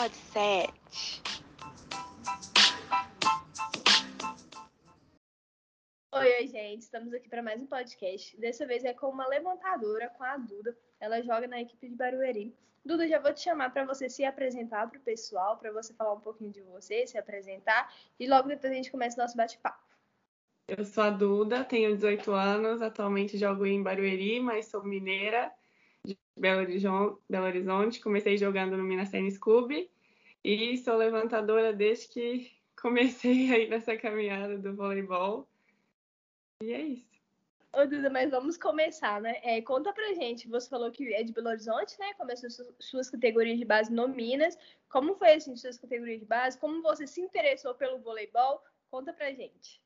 Pod 7. Oi, oi, gente. Estamos aqui para mais um podcast. Dessa vez é com uma levantadora, com a Duda. Ela joga na equipe de Barueri. Duda, já vou te chamar para você se apresentar para o pessoal, para você falar um pouquinho de você, se apresentar, e logo depois a gente começa o nosso bate-papo. Eu sou a Duda, tenho 18 anos, atualmente jogo em Barueri, mas sou mineira de Belo Horizonte. Comecei jogando no Minas Tênis Clube e sou levantadora desde que comecei aí nessa caminhada do voleibol. E é isso. Ô, Duda, mas vamos começar, né? É, conta pra gente, você falou que é de Belo Horizonte, né? Começou suas categorias de base no Minas. Como foi, assim, suas categorias de base? Como você se interessou pelo voleibol? Conta pra gente.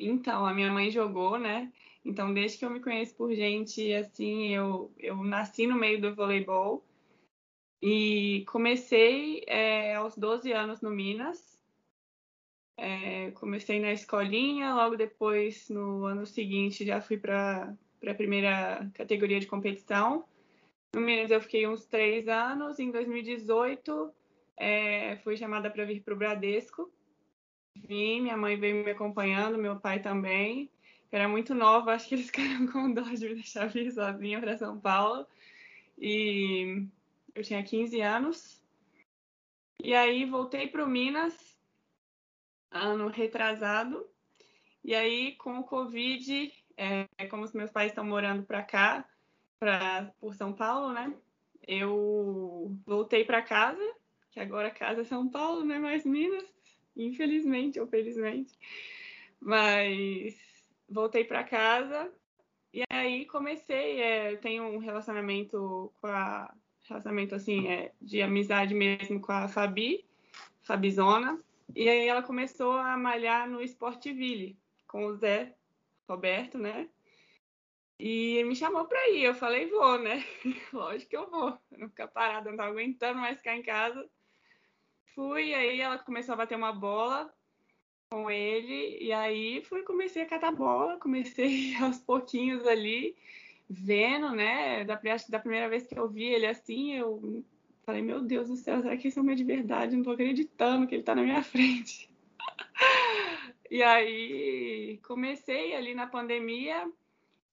Então, a minha mãe jogou, né? Então, desde que eu me conheço por gente, assim, eu, eu nasci no meio do voleibol. E comecei é, aos 12 anos no Minas. É, comecei na escolinha, logo depois, no ano seguinte, já fui para a primeira categoria de competição. No Minas eu fiquei uns três anos. Em 2018, é, fui chamada para vir para o Bradesco. Vim, minha mãe veio me acompanhando, meu pai também. era muito nova, acho que eles ficaram com dó de me deixar vir sozinha para São Paulo. E eu tinha 15 anos. E aí voltei para o Minas ano retrasado. E aí, com o Covid, é, como os meus pais estão morando para cá, pra, por São Paulo, né? Eu voltei para casa, que agora casa é São Paulo, não é mais Minas, infelizmente ou felizmente. Mas voltei para casa e aí comecei, é, tenho um relacionamento com a relacionamento assim, é, de amizade mesmo com a Fabi, Fabizona. E aí ela começou a malhar no Sportville com o Zé Roberto, né? E me chamou para ir. Eu falei, vou, né? Lógico que eu vou. Eu não ficar parada, não tava aguentando mais ficar em casa. Fui, aí ela começou a bater uma bola com ele, e aí fui, comecei a catar bola, comecei aos pouquinhos ali, vendo, né? Da, da primeira vez que eu vi ele assim, eu Falei, meu Deus do céu, será que esse é de verdade? Não tô acreditando que ele tá na minha frente. e aí comecei ali na pandemia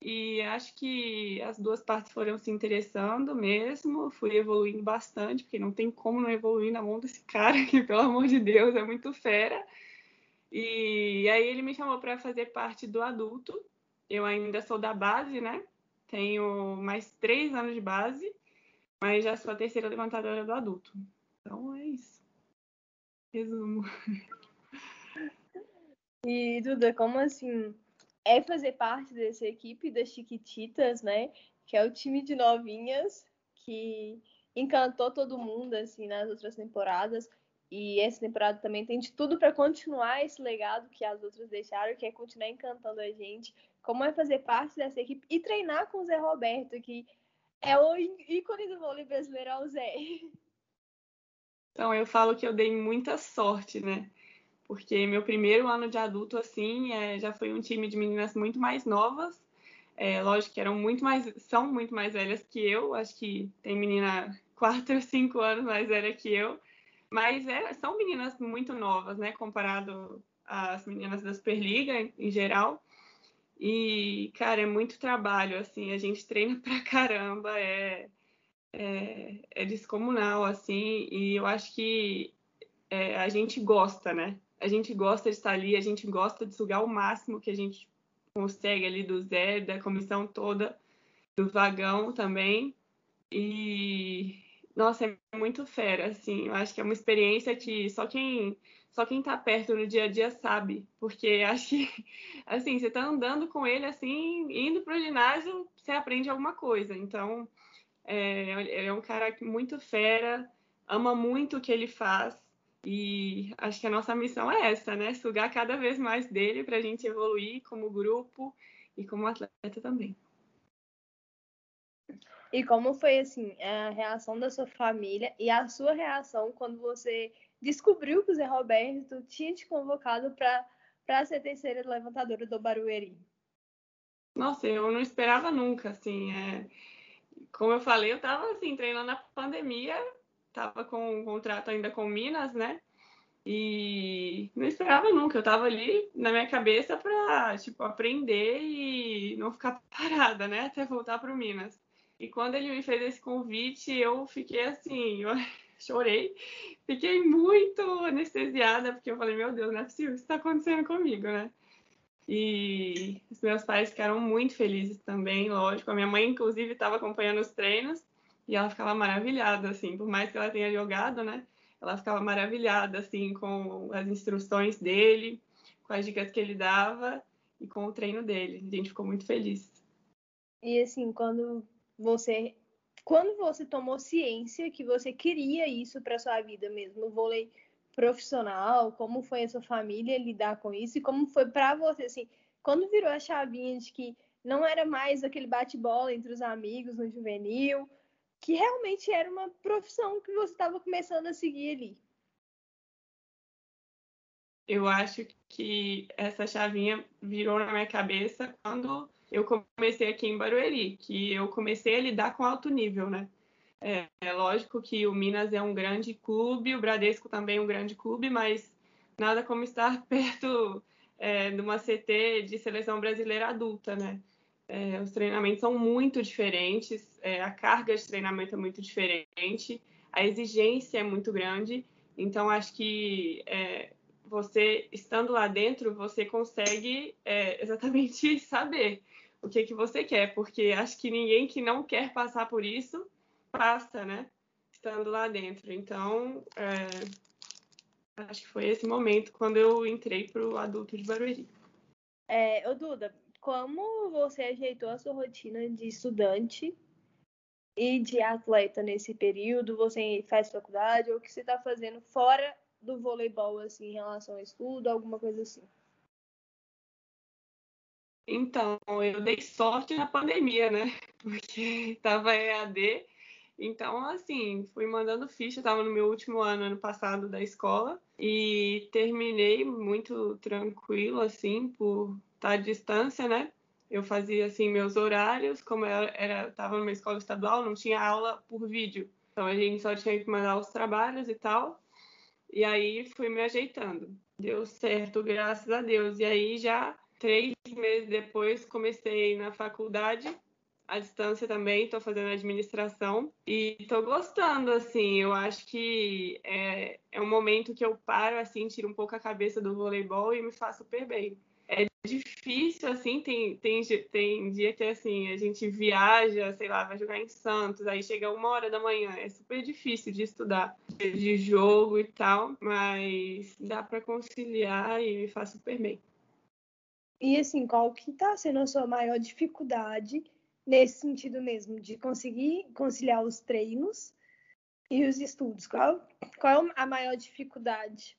e acho que as duas partes foram se interessando mesmo. Fui evoluindo bastante, porque não tem como não evoluir na mão desse cara, que pelo amor de Deus é muito fera. E aí ele me chamou para fazer parte do adulto. Eu ainda sou da base, né? Tenho mais três anos de base mas já sou a terceira levantadora do adulto. Então é isso. Resumo. E, Duda, como assim é fazer parte dessa equipe das Chiquititas, né? Que é o time de novinhas que encantou todo mundo assim nas outras temporadas. E essa temporada também tem de tudo para continuar esse legado que as outras deixaram, que é continuar encantando a gente. Como é fazer parte dessa equipe e treinar com o Zé Roberto, que é o ícone do vôlei brasileiro, é o Zé. Então, eu falo que eu dei muita sorte, né? Porque meu primeiro ano de adulto, assim, é, já foi um time de meninas muito mais novas. É, lógico que eram muito mais, são muito mais velhas que eu. Acho que tem menina quatro, cinco anos mais velha que eu. Mas é, são meninas muito novas, né? Comparado às meninas da Superliga em geral. E, cara, é muito trabalho, assim, a gente treina pra caramba, é, é, é descomunal, assim, e eu acho que é, a gente gosta, né? A gente gosta de estar ali, a gente gosta de sugar o máximo que a gente consegue ali do Zé, da comissão toda, do vagão também. E, nossa, é muito fera, assim, eu acho que é uma experiência que só quem só quem tá perto no dia a dia sabe, porque acho que, assim, você tá andando com ele, assim, indo pro ginásio, você aprende alguma coisa. Então, é, ele é um cara muito fera, ama muito o que ele faz, e acho que a nossa missão é essa, né? Sugar cada vez mais dele para a gente evoluir como grupo e como atleta também. E como foi assim a reação da sua família e a sua reação quando você descobriu que o Zé Roberto tinha te convocado para ser terceira levantadora do Barueri? Nossa, eu não esperava nunca, assim, é... como eu falei, eu estava assim, treinando na pandemia tava com um contrato ainda com Minas, né? E não esperava nunca, eu tava ali na minha cabeça para tipo aprender e não ficar parada, né, até voltar para o Minas. E quando ele me fez esse convite, eu fiquei assim, eu chorei, fiquei muito anestesiada porque eu falei, meu Deus, não é possível, isso está acontecendo comigo, né? E os meus pais ficaram muito felizes também, lógico. A minha mãe, inclusive, estava acompanhando os treinos e ela ficava maravilhada, assim, por mais que ela tenha jogado, né? Ela ficava maravilhada, assim, com as instruções dele, com as dicas que ele dava e com o treino dele. A gente ficou muito feliz. E, assim, quando você quando você tomou ciência que você queria isso para sua vida mesmo, o vôlei profissional, como foi a sua família lidar com isso e como foi para você assim, quando virou a chavinha de que não era mais aquele bate-bola entre os amigos no juvenil, que realmente era uma profissão que você estava começando a seguir ali. Eu acho que essa chavinha virou na minha cabeça quando eu comecei aqui em Barueri, que eu comecei a lidar com alto nível, né? É, é, lógico que o Minas é um grande clube, o Bradesco também é um grande clube, mas nada como estar perto é, de uma CT de seleção brasileira adulta, né? É, os treinamentos são muito diferentes, é, a carga de treinamento é muito diferente, a exigência é muito grande, então acho que é, você estando lá dentro, você consegue é, exatamente saber o que, que você quer, porque acho que ninguém que não quer passar por isso passa, né? Estando lá dentro. Então, é, acho que foi esse momento quando eu entrei para o adulto de Barueri. É, ô Duda, como você ajeitou a sua rotina de estudante e de atleta nesse período? Você faz faculdade ou o que você está fazendo fora do voleibol, assim, em relação ao estudo, alguma coisa assim? Então, eu dei sorte na pandemia, né? Porque estava EAD. Então, assim, fui mandando ficha, estava no meu último ano, ano passado, da escola, e terminei muito tranquilo, assim, por estar à distância, né? Eu fazia, assim, meus horários, como eu era, estava numa escola estadual, não tinha aula por vídeo. Então, a gente só tinha que mandar os trabalhos e tal. E aí, fui me ajeitando. Deu certo, graças a Deus. E aí, já Três meses depois comecei na faculdade, à distância também, estou fazendo administração e estou gostando, assim, eu acho que é, é um momento que eu paro, assim, tiro um pouco a cabeça do voleibol e me faz super bem. É difícil, assim, tem, tem, tem dia que, assim, a gente viaja, sei lá, vai jogar em Santos, aí chega uma hora da manhã, é super difícil de estudar, de jogo e tal, mas dá para conciliar e me faz super bem. E assim, qual que está sendo a sua maior dificuldade nesse sentido mesmo, de conseguir conciliar os treinos e os estudos? Qual, qual é a maior dificuldade?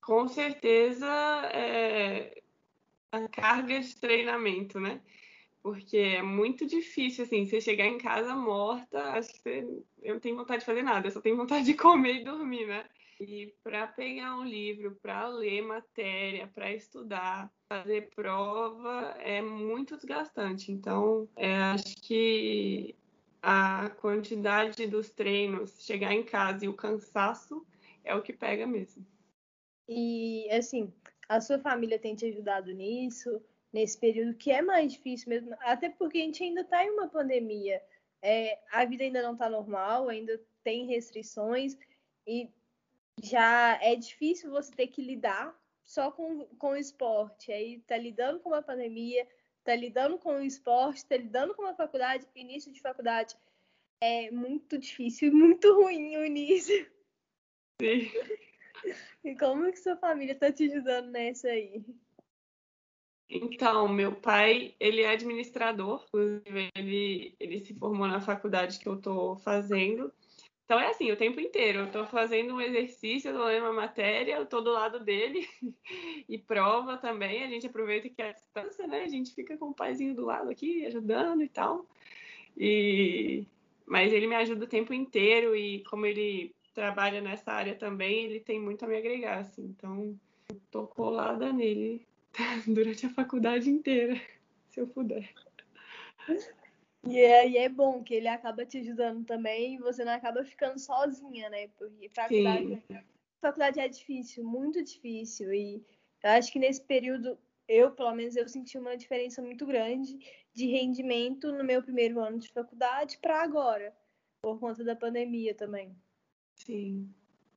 Com certeza é a carga de treinamento, né? Porque é muito difícil, assim, você chegar em casa morta, acho que você, eu não tenho vontade de fazer nada, eu só tenho vontade de comer e dormir, né? E para pegar um livro, para ler matéria, para estudar, fazer prova, é muito desgastante. Então, é, acho que a quantidade dos treinos, chegar em casa e o cansaço é o que pega mesmo. E, assim, a sua família tem te ajudado nisso, nesse período que é mais difícil mesmo, até porque a gente ainda está em uma pandemia. É, a vida ainda não está normal, ainda tem restrições, e já é difícil você ter que lidar só com, com o esporte. Aí tá lidando com uma pandemia, tá lidando com o esporte, tá lidando com uma faculdade, início de faculdade. É muito difícil e muito ruim o início. Sim. E como que sua família tá te ajudando nessa aí? Então, meu pai, ele é administrador, inclusive ele, ele se formou na faculdade que eu estou fazendo. Então é assim, o tempo inteiro. Eu estou fazendo um exercício, eu tô lendo uma matéria, eu tô do lado dele e prova também. A gente aproveita que é a distância, né? A gente fica com o paizinho do lado aqui, ajudando e tal. E... Mas ele me ajuda o tempo inteiro e como ele trabalha nessa área também, ele tem muito a me agregar, assim. Então, tô colada nele durante a faculdade inteira, se eu puder. E aí é bom que ele acaba te ajudando também e você não acaba ficando sozinha, né? Porque faculdade, faculdade é difícil, muito difícil. E eu acho que nesse período, eu, pelo menos, eu senti uma diferença muito grande de rendimento no meu primeiro ano de faculdade para agora, por conta da pandemia também. Sim.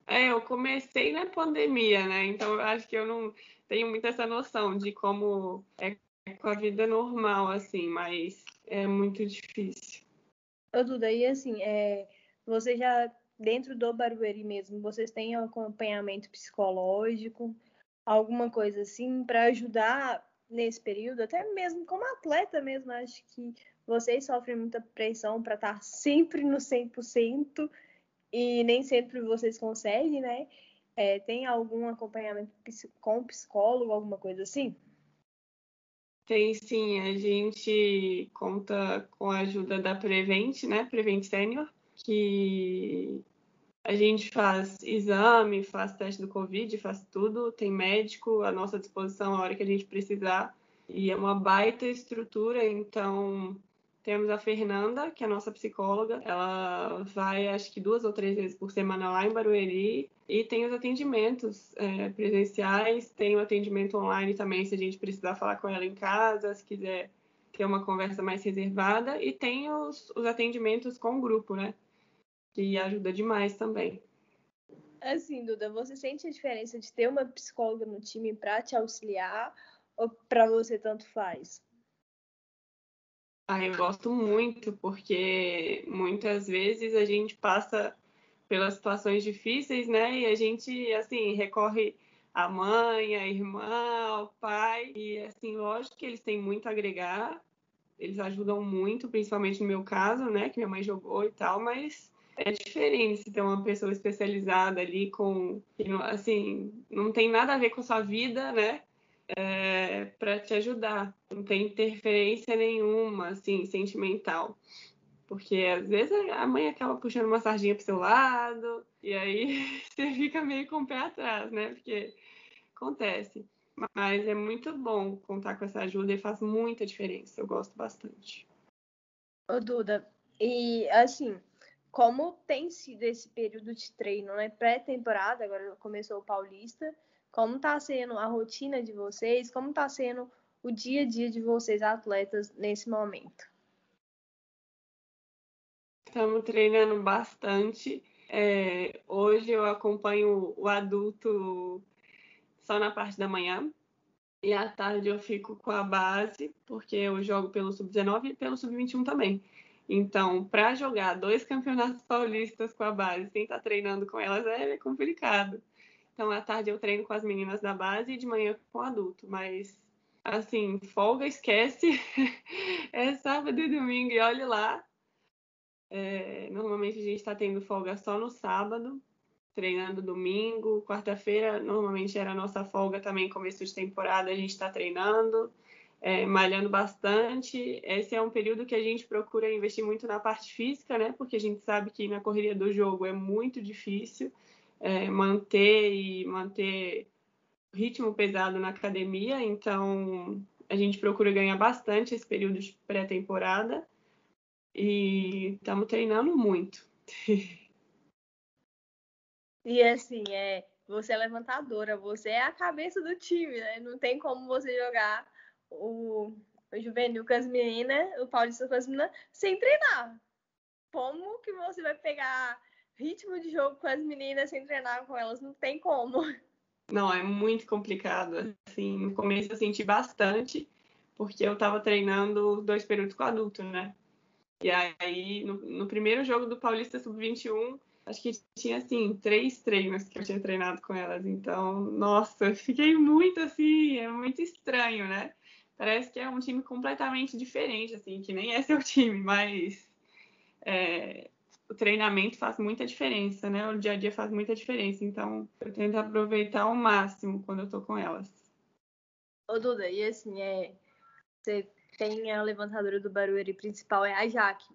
É, eu comecei na pandemia, né? Então eu acho que eu não tenho muito essa noção de como é com a vida normal, assim, mas é muito difícil. Ô, Duda, e assim, é, você já, dentro do Barueri mesmo, vocês têm acompanhamento psicológico, alguma coisa assim, para ajudar nesse período, até mesmo como atleta mesmo, acho que vocês sofrem muita pressão para estar sempre no 100% e nem sempre vocês conseguem, né? É, tem algum acompanhamento com psicólogo, alguma coisa assim? Tem sim, a gente conta com a ajuda da Prevent, né? Prevent Senior, que a gente faz exame, faz teste do Covid, faz tudo, tem médico à nossa disposição a hora que a gente precisar. E é uma baita estrutura, então temos a Fernanda, que é a nossa psicóloga. Ela vai, acho que duas ou três vezes por semana lá em Barueri. E tem os atendimentos é, presenciais, tem o atendimento online também, se a gente precisar falar com ela em casa, se quiser ter uma conversa mais reservada. E tem os, os atendimentos com o grupo, né? Que ajuda demais também. Assim, Duda, você sente a diferença de ter uma psicóloga no time para te auxiliar ou para você tanto faz? Ah, eu gosto muito, porque muitas vezes a gente passa pelas situações difíceis, né? E a gente, assim, recorre à mãe, à irmã, ao pai. E, assim, lógico que eles têm muito a agregar, eles ajudam muito, principalmente no meu caso, né? Que minha mãe jogou e tal, mas é diferente se ter uma pessoa especializada ali com, assim, não tem nada a ver com a sua vida, né? É, para te ajudar. Não tem interferência nenhuma, assim, sentimental. Porque às vezes a mãe acaba puxando uma sardinha pro seu lado, e aí você fica meio com o pé atrás, né? Porque acontece. Mas é muito bom contar com essa ajuda e faz muita diferença. Eu gosto bastante. Ô, Duda, e assim, como tem sido esse período de treino, né? Pré-temporada, agora começou o Paulista, como está sendo a rotina de vocês? Como está sendo o dia a dia de vocês, atletas, nesse momento? Estamos treinando bastante. É, hoje eu acompanho o adulto só na parte da manhã. E à tarde eu fico com a base, porque eu jogo pelo sub-19 e pelo sub-21 também. Então, para jogar dois campeonatos paulistas com a base sem estar tá treinando com elas é complicado. Então, à tarde eu treino com as meninas da base e de manhã com o adulto. Mas, assim, folga esquece. é sábado e domingo e olhe lá. É, normalmente a gente está tendo folga só no sábado, treinando domingo. Quarta-feira, normalmente era a nossa folga também, começo de temporada, a gente está treinando. É, malhando bastante. Esse é um período que a gente procura investir muito na parte física, né? Porque a gente sabe que na correria do jogo é muito difícil é, manter e manter ritmo pesado na academia, então a gente procura ganhar bastante esse período de pré-temporada e estamos treinando muito. E assim, é, você é levantadora, você é a cabeça do time, né? Não tem como você jogar o, o juvenil com as meninas, o paulista com as meninas, sem treinar. Como que você vai pegar ritmo de jogo com as meninas sem treinar com elas, não tem como. Não, é muito complicado. Assim, no começo eu senti bastante, porque eu estava treinando dois períodos com adulto, né? E aí, no, no primeiro jogo do Paulista Sub-21, acho que tinha, assim, três treinos que eu tinha treinado com elas. Então, nossa, fiquei muito, assim, é muito estranho, né? Parece que é um time completamente diferente, assim, que nem é seu time, mas é, o treinamento faz muita diferença, né? O dia a dia faz muita diferença. Então, eu tento aproveitar ao máximo quando eu tô com elas. Ô, Duda, e assim, é, você tem a levantadora do Barueri principal, é a Jaque.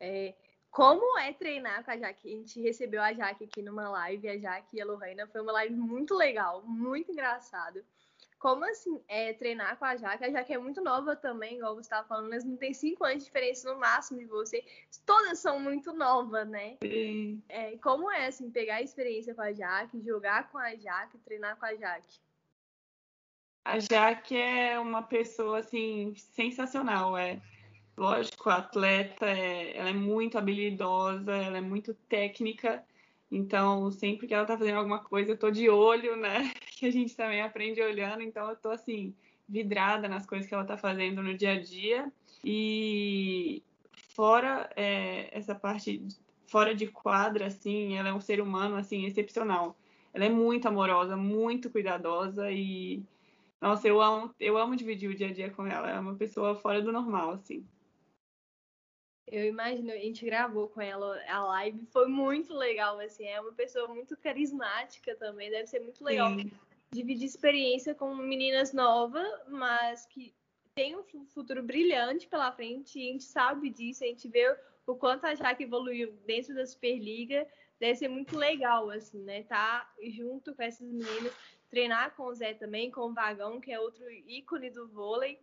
É, como é treinar com a Jaque? A gente recebeu a Jaque aqui numa live, a Jaque e a Lorraine. Foi uma live muito legal, muito engraçado. Como assim é, treinar com a Jaque? A Jaque é muito nova também, igual você estava falando, mas não tem cinco anos de diferença no máximo de você. Todas são muito novas, né? Sim. É, como é assim, pegar a experiência com a Jaque, jogar com a Jaque, treinar com a Jaque? A Jaque é uma pessoa assim sensacional, é. Lógico, a atleta é, ela é muito habilidosa, ela é muito técnica. Então, sempre que ela tá fazendo alguma coisa, eu tô de olho, né? Que a gente também aprende olhando. Então, eu tô assim vidrada nas coisas que ela tá fazendo no dia a dia. E fora é, essa parte fora de quadra, assim, ela é um ser humano assim excepcional. Ela é muito amorosa, muito cuidadosa e nossa, eu amo, eu amo dividir o dia a dia com ela. É uma pessoa fora do normal, assim. Eu imagino, a gente gravou com ela a live, foi muito legal, assim, é uma pessoa muito carismática também, deve ser muito legal Sim. Dividir experiência com meninas novas, mas que tem um futuro brilhante pela frente, e a gente sabe disso, a gente vê o quanto a Jaque evoluiu dentro da Superliga, deve ser muito legal, assim, né, tá junto com essas meninas, treinar com o Zé também, com o Vagão, que é outro ícone do vôlei,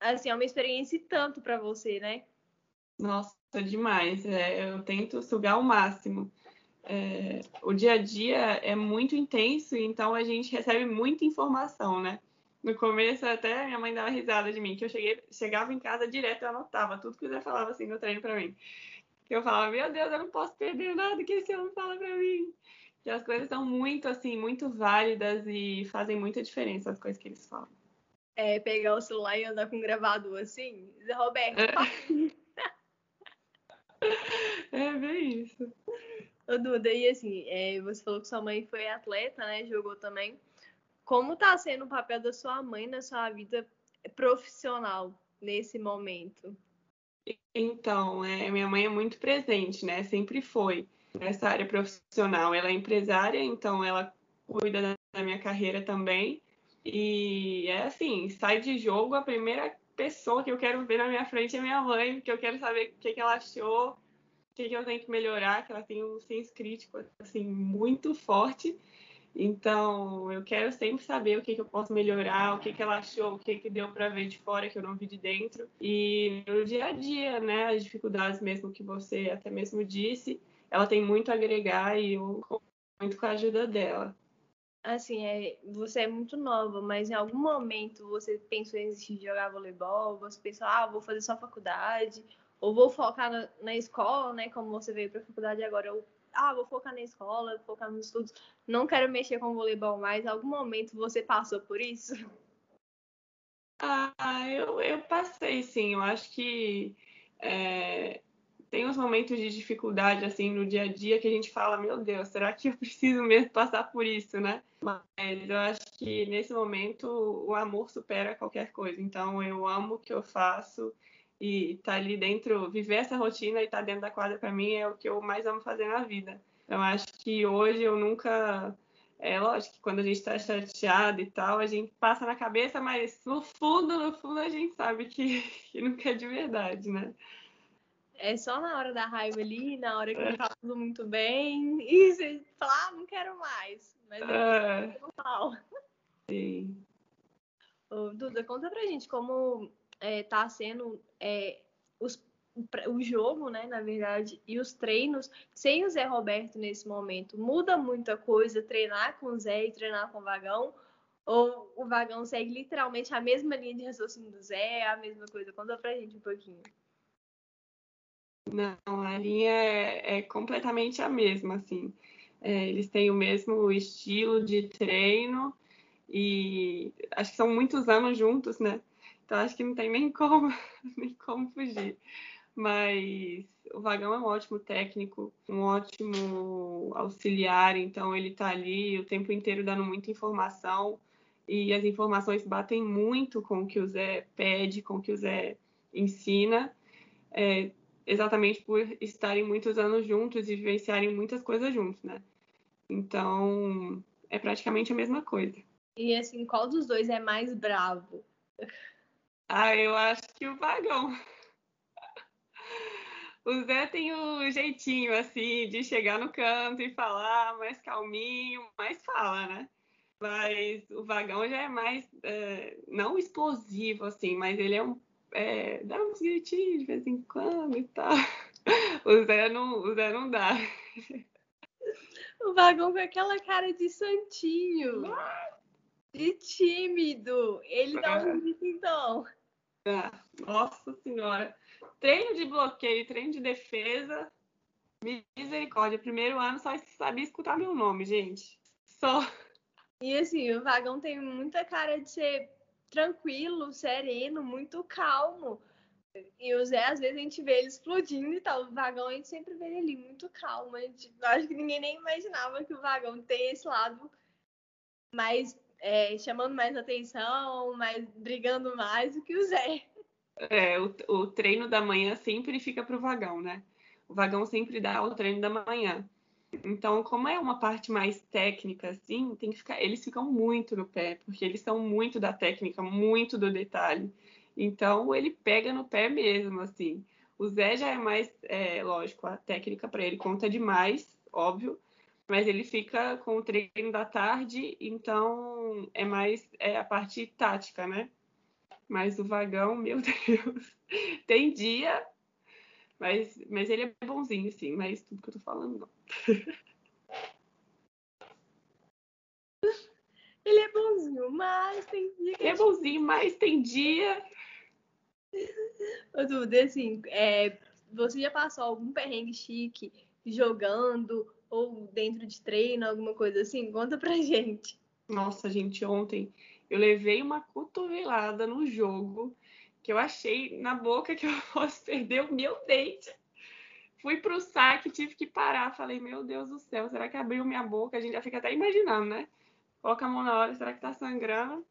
assim, é uma experiência e tanto para você, né? Nossa, demais. É, eu tento sugar o máximo. É, o dia a dia é muito intenso, então a gente recebe muita informação, né? No começo até minha mãe dava risada de mim, que eu cheguei, chegava em casa direto, eu anotava tudo que o Zé falava assim no treino para mim. Eu falava, meu Deus, eu não posso perder nada que esse homem fala para mim. Que as coisas são muito assim, muito válidas e fazem muita diferença as coisas que eles falam. É, pegar o celular e andar com um gravador assim, Zé Roberto, é. É bem isso. Ô, Duda, e assim, é, você falou que sua mãe foi atleta, né? Jogou também. Como tá sendo o papel da sua mãe na sua vida profissional nesse momento? Então, é, minha mãe é muito presente, né? Sempre foi nessa área profissional. Ela é empresária, então ela cuida da minha carreira também. E é assim, sai de jogo, a primeira pessoa que eu quero ver na minha frente é minha mãe, porque eu quero saber o que, que ela achou, que, que eu tenho que melhorar, que ela tem um senso crítico assim muito forte. Então, eu quero sempre saber o que, que eu posso melhorar, o que, que ela achou, o que, que deu para ver de fora que eu não vi de dentro. E no dia a dia, né, as dificuldades mesmo que você até mesmo disse, ela tem muito a agregar e eu muito com a ajuda dela assim, é, você é muito nova, mas em algum momento você pensou em desistir de jogar voleibol? Você pensou, ah, vou fazer só faculdade? Ou vou focar na, na escola, né? Como você veio para a faculdade agora, ou, ah, vou focar na escola, vou focar nos estudos, não quero mexer com voleibol mais. Algum momento você passou por isso? Ah, eu, eu passei, sim. Eu acho que é, tem uns momentos de dificuldade assim no dia a dia que a gente fala, meu Deus, será que eu preciso mesmo passar por isso, né? Mas eu acho que nesse momento o amor supera qualquer coisa. Então eu amo o que eu faço e tá ali dentro, viver essa rotina e estar tá dentro da quadra para mim é o que eu mais amo fazer na vida. Então acho que hoje eu nunca é lógico que quando a gente está chateado e tal, a gente passa na cabeça, mas no fundo, no fundo, a gente sabe que, que nunca é de verdade, né? É só na hora da raiva ali, na hora que não tá tudo muito bem, e você fala, ah, não quero mais. Mas é, é normal. Sim. Ô, Duda, conta pra gente como é, tá sendo é, os, o jogo, né, na verdade, e os treinos sem o Zé Roberto nesse momento. Muda muita coisa treinar com o Zé e treinar com o Vagão? Ou o Vagão segue literalmente a mesma linha de raciocínio do Zé, a mesma coisa? Conta pra gente um pouquinho. Não, a linha é, é completamente a mesma, assim. É, eles têm o mesmo estilo de treino e acho que são muitos anos juntos, né? Então acho que não tem nem como, nem como fugir. Mas o Vagão é um ótimo técnico, um ótimo auxiliar, então ele está ali o tempo inteiro dando muita informação e as informações batem muito com o que o Zé pede, com o que o Zé ensina. É, exatamente por estarem muitos anos juntos e vivenciarem muitas coisas juntos, né? Então, é praticamente a mesma coisa. E assim, qual dos dois é mais bravo? Ah, eu acho que o vagão. O Zé tem o jeitinho, assim, de chegar no canto e falar mais calminho, mas fala, né? Mas o vagão já é mais, é, não explosivo, assim, mas ele é um. É, dá uns gritinhos de vez em quando e tal. O Zé não, o Zé não dá. O vagão com aquela cara de santinho. De tímido. Ele dá um grito, então. Nossa senhora. Treino de bloqueio, treino de defesa. Misericórdia. Primeiro ano só sabia escutar meu nome, gente. Só. E assim, o vagão tem muita cara de ser tranquilo, sereno, muito calmo. E o Zé, às vezes, a gente vê ele explodindo e tal. O vagão, a gente sempre vê ele ali muito calmo. A gente, acho que ninguém nem imaginava que o vagão tem esse lado mais é, chamando mais atenção, mais brigando mais do que o Zé. É, o, o treino da manhã sempre fica para o vagão, né? O vagão sempre dá o treino da manhã. Então, como é uma parte mais técnica, assim, tem que ficar. Eles ficam muito no pé, porque eles são muito da técnica, muito do detalhe. Então, ele pega no pé mesmo, assim. O Zé já é mais, é, lógico, a técnica para ele conta demais, óbvio, mas ele fica com o treino da tarde, então é mais é a parte tática, né? Mas o vagão, meu Deus, tem dia, mas, mas ele é bonzinho, sim, mas tudo que eu tô falando, não. Ele é bonzinho, mas tem dia que. Ele é bonzinho, mas tem dia. Ô, Duda, assim, é, você já passou algum perrengue chique jogando ou dentro de treino, alguma coisa assim? Conta pra gente. Nossa, gente, ontem eu levei uma cotovelada no jogo que eu achei na boca que eu fosse perder o meu dente. Fui pro saque, tive que parar. Falei, meu Deus do céu, será que abriu minha boca? A gente já fica até imaginando, né? Coloca a mão na hora, será que tá sangrando?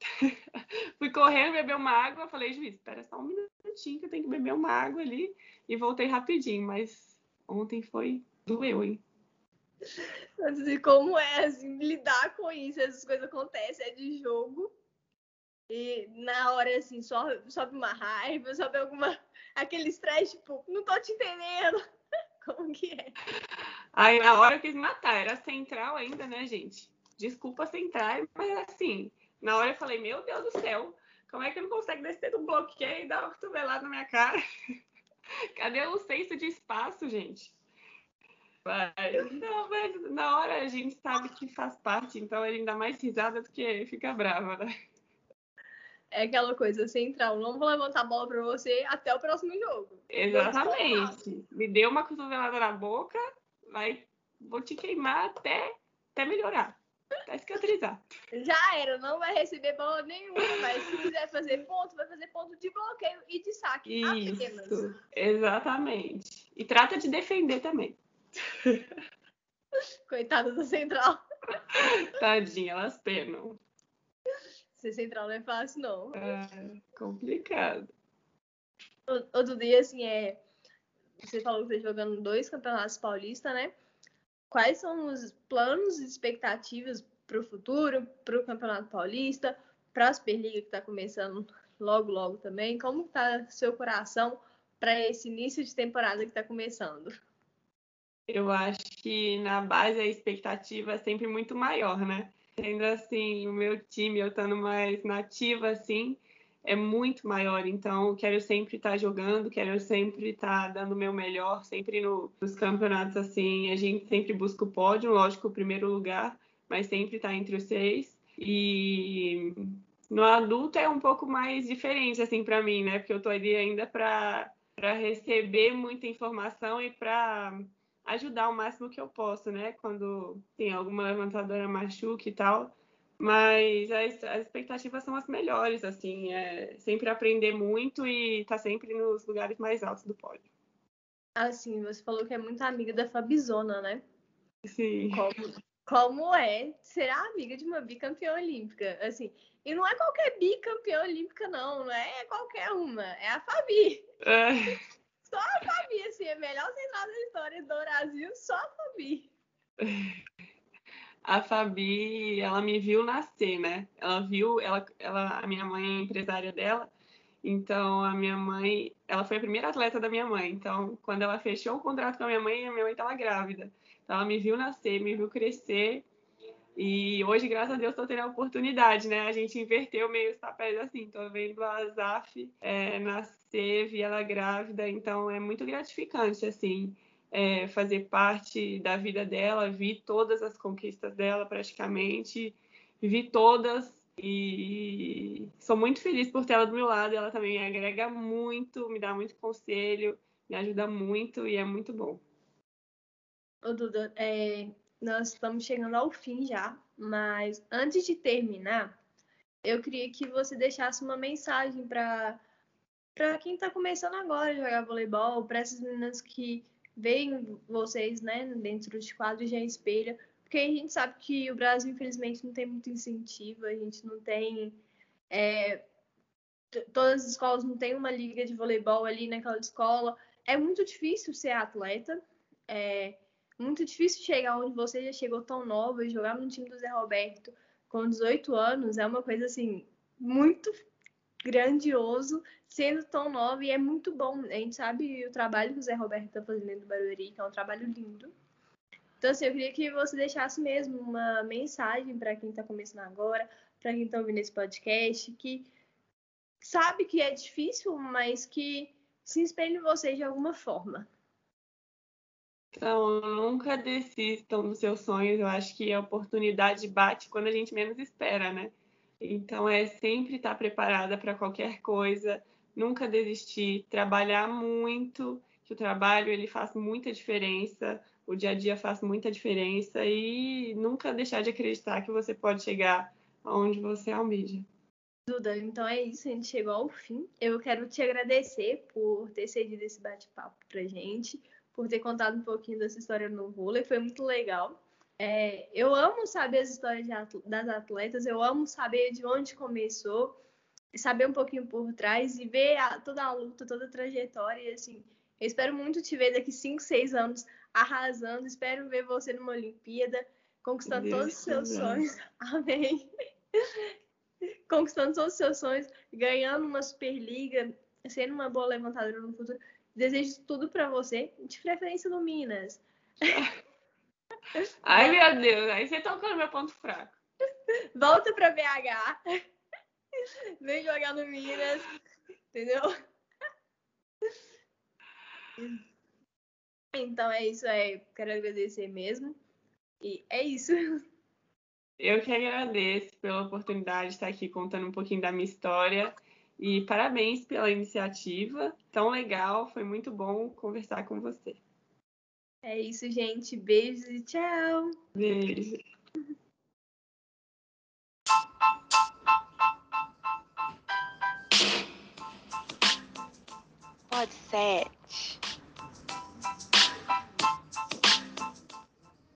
Fui correndo, beber uma água. Falei, juiz, espera só um minutinho que eu tenho que beber uma água ali. E voltei rapidinho. Mas ontem foi. Doeu, hein? E como é, assim, lidar com isso? Essas coisas acontecem, é de jogo. E na hora, assim, sobe, sobe uma raiva, sobe alguma. aquele estresse, tipo, não tô te entendendo. Como que é? Aí na hora eu quis matar, era central ainda, né, gente? Desculpa central, mas assim, na hora eu falei, meu Deus do céu, como é que ele consegue descer do bloqueio e dar uma cotovelada na minha cara? Cadê o senso de espaço, gente? Mas, não, mas na hora a gente sabe que faz parte, então ele dá mais risada do que fica brava, né? É aquela coisa central, não vou levantar a bola para você até o próximo jogo. Exatamente. Me deu uma cotovelada na boca, vai, vou te queimar até, até melhorar. Tá cicatrizar. Já era, não vai receber bola nenhuma, mas se quiser fazer ponto, vai fazer ponto de bloqueio e de saque. Isso, apenas. exatamente. E trata de defender também. Coitada da central. Tadinha, elas penam. Ser central não é fácil, não. É complicado. Outro dia, assim, é. Você falou que tá jogando dois campeonatos paulistas, né? quais são os planos e expectativas para o futuro, para o Campeonato Paulista, para a Superliga que está começando logo, logo também? Como está seu coração para esse início de temporada que está começando? Eu acho que na base a expectativa é sempre muito maior, né? Sendo assim, o meu time, eu estando mais nativa, assim, é muito maior. Então, quero sempre estar tá jogando, quero sempre estar tá dando o meu melhor, sempre no, nos campeonatos assim. A gente sempre busca o pódio, lógico, o primeiro lugar, mas sempre estar tá entre os seis. E no adulto é um pouco mais diferente, assim, para mim, né? Porque eu tô ali ainda para receber muita informação e para ajudar o máximo que eu posso, né? Quando tem alguma levantadora machuca e tal mas as, as, expectativas são as melhores, assim, é sempre aprender muito e estar tá sempre nos lugares mais altos do pódio. Assim, você falou que é muito amiga da Fabizona, né? Sim. Como, como é ser amiga de uma bicampeã olímpica? Assim, e não é qualquer bicampeã olímpica, não, não é qualquer uma, é a Fabi. É. Só a Fabi, assim, a melhor central da história do Brasil, só a Fabi. a Fabi, ela me viu nascer, né? Ela viu, ela, ela, a minha mãe é empresária dela, então a minha mãe, ela foi a primeira atleta da minha mãe. Então, quando ela fechou o contrato com a minha mãe, a minha mãe estava grávida. Então, ela me viu nascer, me viu crescer. E hoje, graças a Deus, estou tendo a oportunidade, né? A gente inverteu meio os papéis assim. Estou vendo a Zaf é, nascer, vi ela grávida, então é muito gratificante, assim, é, fazer parte da vida dela, vi todas as conquistas dela praticamente, vi todas e sou muito feliz por ter ela do meu lado. Ela também agrega muito, me dá muito conselho, me ajuda muito e é muito bom. Ô, Duda, é, nós estamos chegando ao fim já, mas antes de terminar, eu queria que você deixasse uma mensagem para para quem está começando agora a jogar voleibol, para essas meninas que veem vocês, né, dentro de quadro e já espelha, porque a gente sabe que o Brasil, infelizmente, não tem muito incentivo, a gente não tem. É, todas as escolas não têm uma liga de voleibol ali naquela escola. É muito difícil ser atleta, é muito difícil chegar onde você já chegou tão nova e jogar no time do Zé Roberto com 18 anos é uma coisa assim muito grandioso sendo tão nova e é muito bom. A gente sabe o trabalho que o Zé Roberto está fazendo no Barueri, que é um trabalho lindo. Então, assim, eu queria que você deixasse mesmo uma mensagem para quem está começando agora, para quem está ouvindo esse podcast, que sabe que é difícil, mas que se espelhe em você de alguma forma. Então, nunca desistam dos seus sonhos. Eu acho que a oportunidade bate quando a gente menos espera, né? Então, é sempre estar preparada para qualquer coisa, nunca desistir, trabalhar muito, que o trabalho ele faz muita diferença o dia a dia faz muita diferença e nunca deixar de acreditar que você pode chegar aonde você almeja. Duda, então é isso, a gente chegou ao fim. Eu quero te agradecer por ter cedido esse bate-papo pra gente, por ter contado um pouquinho dessa história no vôlei, foi muito legal. É, eu amo saber as histórias das atletas, eu amo saber de onde começou, saber um pouquinho por trás e ver a, toda a luta, toda a trajetória. E assim, eu espero muito te ver daqui 5, 6 anos arrasando. Espero ver você numa Olimpíada, conquistando Deus todos os seus Deus. sonhos. Amém. conquistando todos os seus sonhos, ganhando uma Superliga, sendo uma boa levantadora no futuro. Desejo tudo para você, de preferência no Minas. Ai, meu Deus, aí você tocou no meu ponto fraco. Volta para BH. Vem jogar no Minas, entendeu? Então é isso, é, quero agradecer mesmo. E é isso. Eu que agradeço pela oportunidade de estar aqui contando um pouquinho da minha história. E parabéns pela iniciativa. Tão legal, foi muito bom conversar com você. É isso, gente. Beijos e tchau. Beijo. Pode ser.